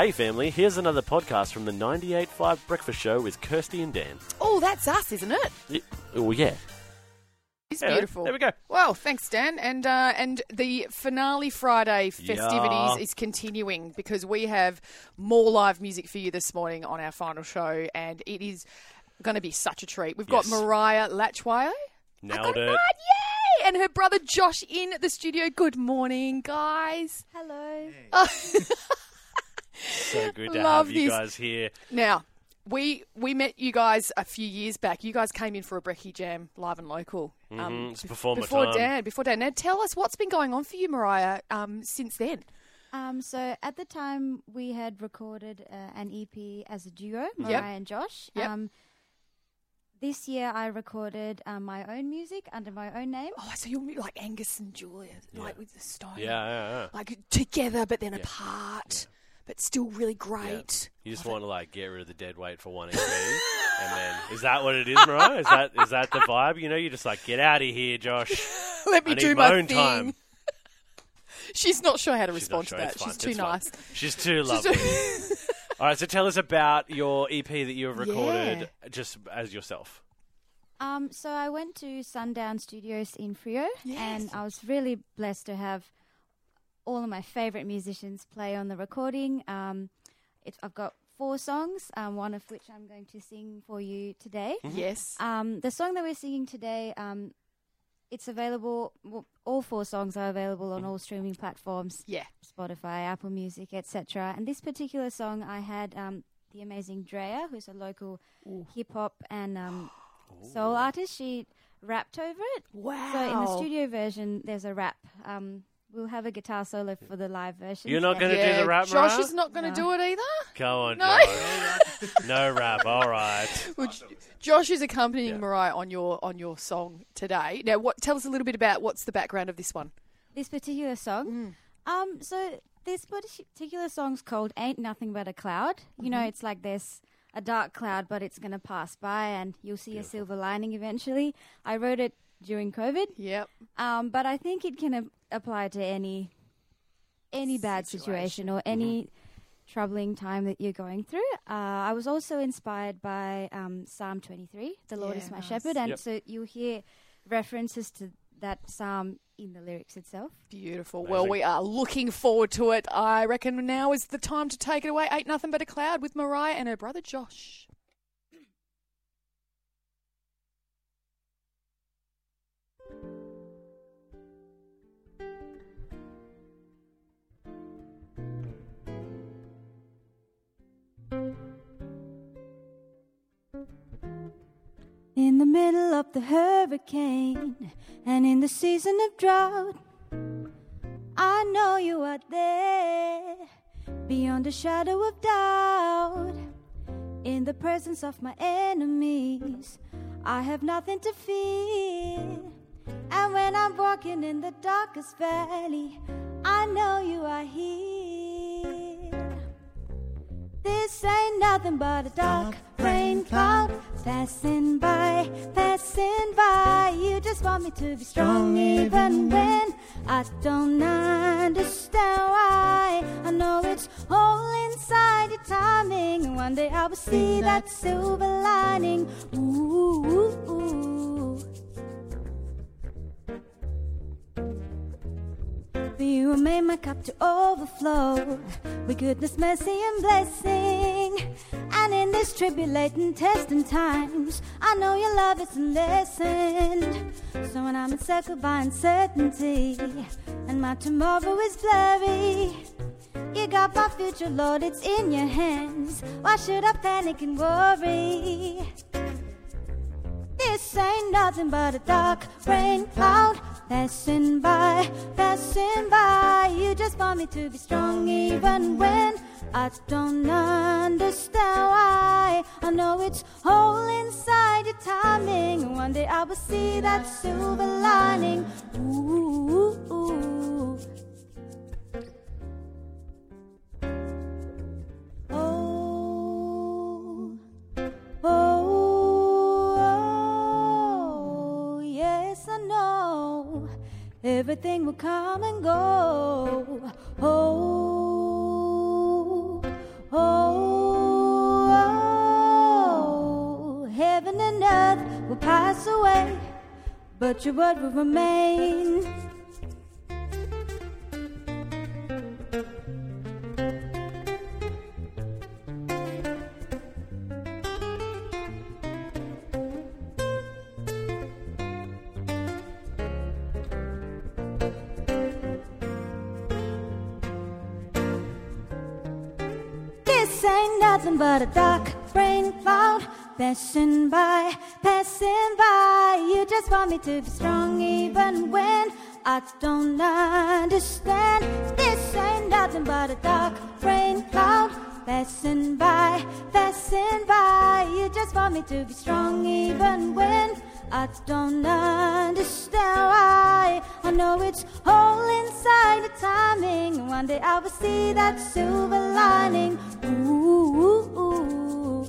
Hey, family, here's another podcast from the 98.5 Breakfast Show with Kirsty and Dan. Oh, that's us, isn't it? Y- Oh, yeah. It's Yeah, beautiful. there we go. Well, thanks, Dan. And uh, and the finale Friday festivities Yeah. is continuing because we have more live music for you this morning on our final show, and it is going to be such a treat. We've got Yes. Mariah Hlatywayo. Nailed got it. right, yay! And her brother Josh in the studio. Good morning, guys. Hello. So good to Love have you this. guys here. Now, we we met you guys a few years back. You guys came in for a Brekkie Jam live and local. It's bef- before my before time. Dan. Before Dan. Now, tell us what's been going on for you, Mariah, um, since then. Um, so at the time we had recorded uh, an EP as a duo, Mariah and Josh. Yep. Um, this year I recorded um, my own music under my own name. Oh, so you're like Angus and Julia, like with the stone. Yeah, yeah, yeah. Like together, but then apart, but still really great. You just want to like get rid of the dead weight for one EP, and then is that what it is, Mariah? Is that is that the vibe? You know, you're just like get out of here, Josh. Let me I need do my my own thing. time. She's not sure how to She's respond sure. to that. It's fine. She's too It's fine. nice. She's too She's lovely. too- All right, so tell us about your EP that you have recorded just as yourself. Um, so I went to Sundown Studios in Frio, and I was really blessed to have all of my favorite musicians play on the recording. Um, it, I've got four songs, um, one of which I'm going to sing for you today. yes. Um, the song that we're singing today, um, it's available. Well, all four songs are available on all streaming platforms: yeah. Spotify, Apple Music, etc. And this particular song, I had um, the amazing Drea, who's a local hip hop and um, soul artist. She rapped over it. Wow. So in the studio version, there's a rap. Um, we'll have a guitar solo for the live version. You're not going to do the rap, Josh Mariah? is not going to No. do it either. Go on, No. Josh. no rap. All right. Well, J- Josh is accompanying Yeah. Mariah on your on your song today. Now, what? Tell us a little bit about what's the background of this one. this particular song. Mm. Um, so this particular song's called "Ain't Nothing But a Cloud." You know, it's like there's a dark cloud, but it's gonna pass by, and you'll see a silver lining eventually. I wrote it during COVID, Yep. um, but I think it can a- apply to any any bad situation or any troubling time that you're going through. Uh, I was also inspired by um, Psalm 23, "The Lord Yeah, is my nice. shepherd," and Yep. so you'll hear references to that psalm in the lyrics itself. Beautiful. Amazing. Well, we are looking forward to it. I reckon now is the time to take it away. Ain't nothing but a cloud with Mariah and her brother Josh. In the middle of the hurricane and in the season of drought, I know you are there beyond a shadow of doubt. In the presence of my enemies, I have nothing to fear. And when I'm walking in the darkest valley, I know you are here. This ain't nothing but a dark rain cloud passing by, passing by. You just want me to be strong even when I don't understand why. I know it's all inside your timing, and one day I will see that silver lining. Ooh. ooh, ooh. You made my cup to overflow with goodness, mercy, and blessing. And in this tribulating testing times, I know your love isn't lessened. So when I'm encircled by uncertainty and my tomorrow is blurry, you got my future, Lord, it's in your hands. Why should I panic and worry? This ain't nothing but a dark rain cloud passing by, passing by. Want me to be strong even when I don't understand why. I know it's all inside your timing. One day I will see that silver lining. Ooh. ooh, ooh. Oh, oh, oh, yes, I know everything will come and go. Oh, oh, oh, heaven and earth will pass away, but your word will remain. This ain't nothing but a dark rain cloud passing by, passing by. You just want me to be strong even when I don't understand. This ain't nothing but a dark rain cloud passing by, passing by. You just want me to be strong even when I don't understand why. I know it's timing. One day I will see that silver lining. Ooh, ooh, ooh.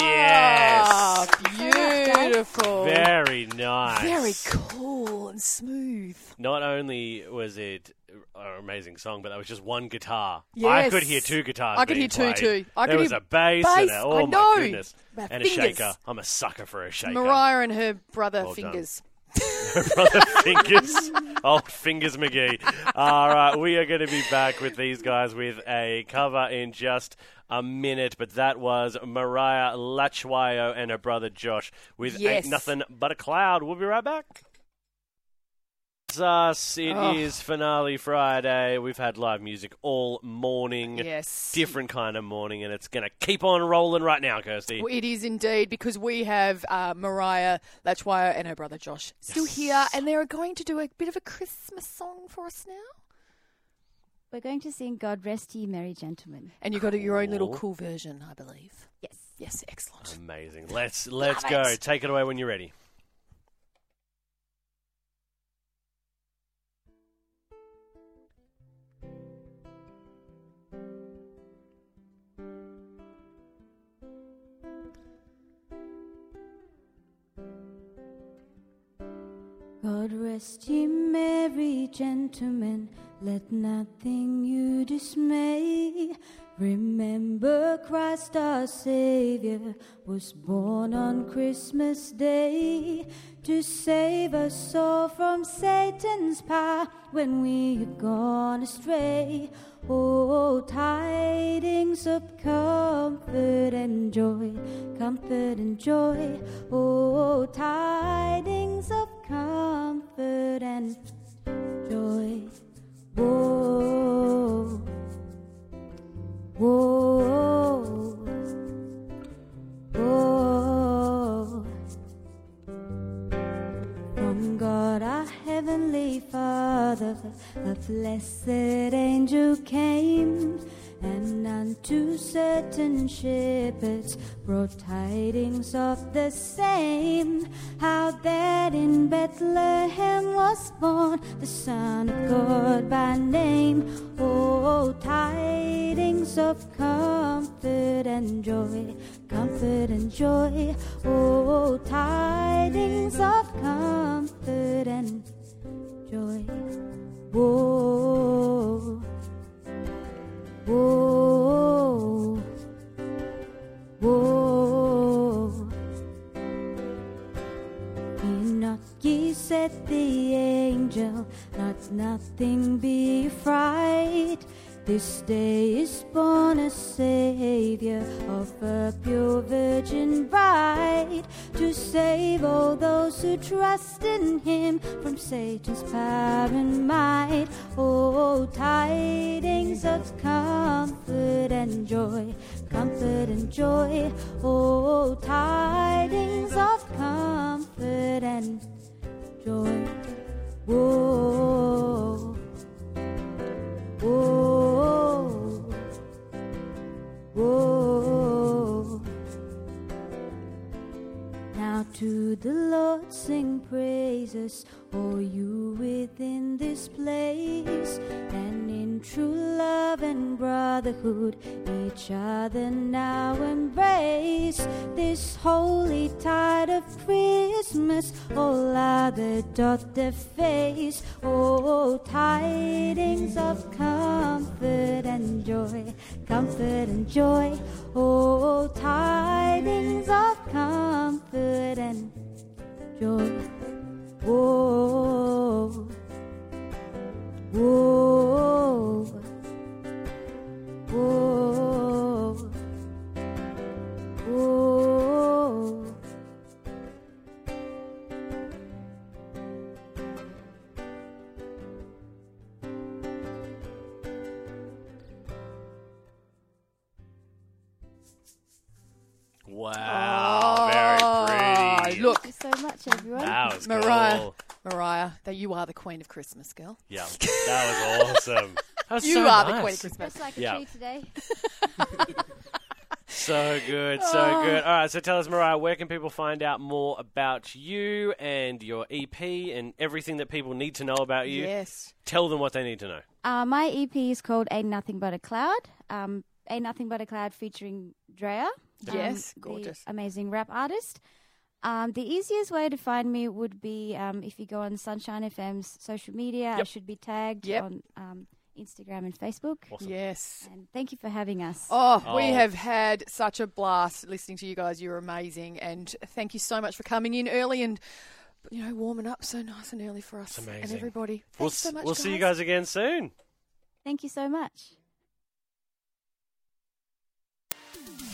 Yes. Ah, beautiful. Very nice. Very cool and smooth. Not only was it an amazing song, but that was just one guitar. I could hear two guitars. I could hear two, played. too. I there could was hear a bass, and a, oh I my goodness, About and fingers. a shaker. I'm a sucker for a shaker. Mariah and her brother Well done. Brother Fingers. Old Fingers McGee. All right, we are going to be back with these guys with a cover in just a minute, but that was Mariah Hlatywayo and her brother Josh with Yes. Ain't Nothing But a Cloud. We'll be right back. It's us. It is Oh. finale Friday. We've had live music all morning. Yes. Different kind of morning, and it's going to keep on rolling right now, Kirsty. Well, It is indeed because we have uh, Mariah Hlatywayo and her brother Josh still here, and they're going to do a bit of a Christmas song for us now. We're going to sing God Rest Ye Merry Gentlemen. And you got a, your own little Cool. cool version, I believe. Yes. Yes, excellent. Amazing. Let's let's Love go. it. Take it away when you're ready. God rest ye merry gentlemen, let nothing you dismay. Remember Christ our Savior was born on Christmas Day to save us all from Satan's power when we have gone astray. Oh, tidings of comfort and joy, comfort and joy. Oh, tidings of comfort and joy. Whoa, whoa, whoa. From God our Heavenly Father, a blessed angel came, and unto certain shepherds brought tidings of the same. How that in Bethlehem was born the Son of God by name. Oh, tidings of comfort and joy, comfort and joy. Oh, tidings of comfort and joy. Whoa, said the angel, not nothing be afraid. This day is born a Savior of a pure virgin bride to save all those who trust in Him from Satan's power and might. Oh, tidings of comfort and joy, comfort and joy. Oh, tidings of comfort and joy. Whoa. Whoa, whoa. To the Lord sing praises. Oh, you within this place, and in true love and brotherhood, each other now embrace this holy tide of Christmas. All other doth deface. Oh, tidings of comfort and joy, comfort and joy. Oh, tidings of comfort and joy. Whoa, whoa, whoa, Mariah. Mariah, that you are the queen of Christmas, girl. Yeah, that was awesome. That was You so are the queen of Christmas. Just like a Yeah. tree today. So good, so good. All right, so tell us, Mariah, where can people find out more about you and your EP and everything that people need to know about you? Yes. Tell them what they need to know. Uh, my EP is called Ain't Nothing But a Cloud. Um, Ain't Nothing But a Cloud featuring Drea. um, Yes, the gorgeous. amazing rap artist. Um, the easiest way to find me would be um, if you go on Sunshine FM's social media. I should be tagged Yep. on um, Instagram and Facebook. Awesome. Yes. And thank you for having us. Oh, we Oh. have had such a blast listening to you guys. You're amazing, and thank you so much for coming in early and you know warming up so nice and early for us It's and everybody. Thanks We'll, so much. we'll see you guys again soon. Thank you so much.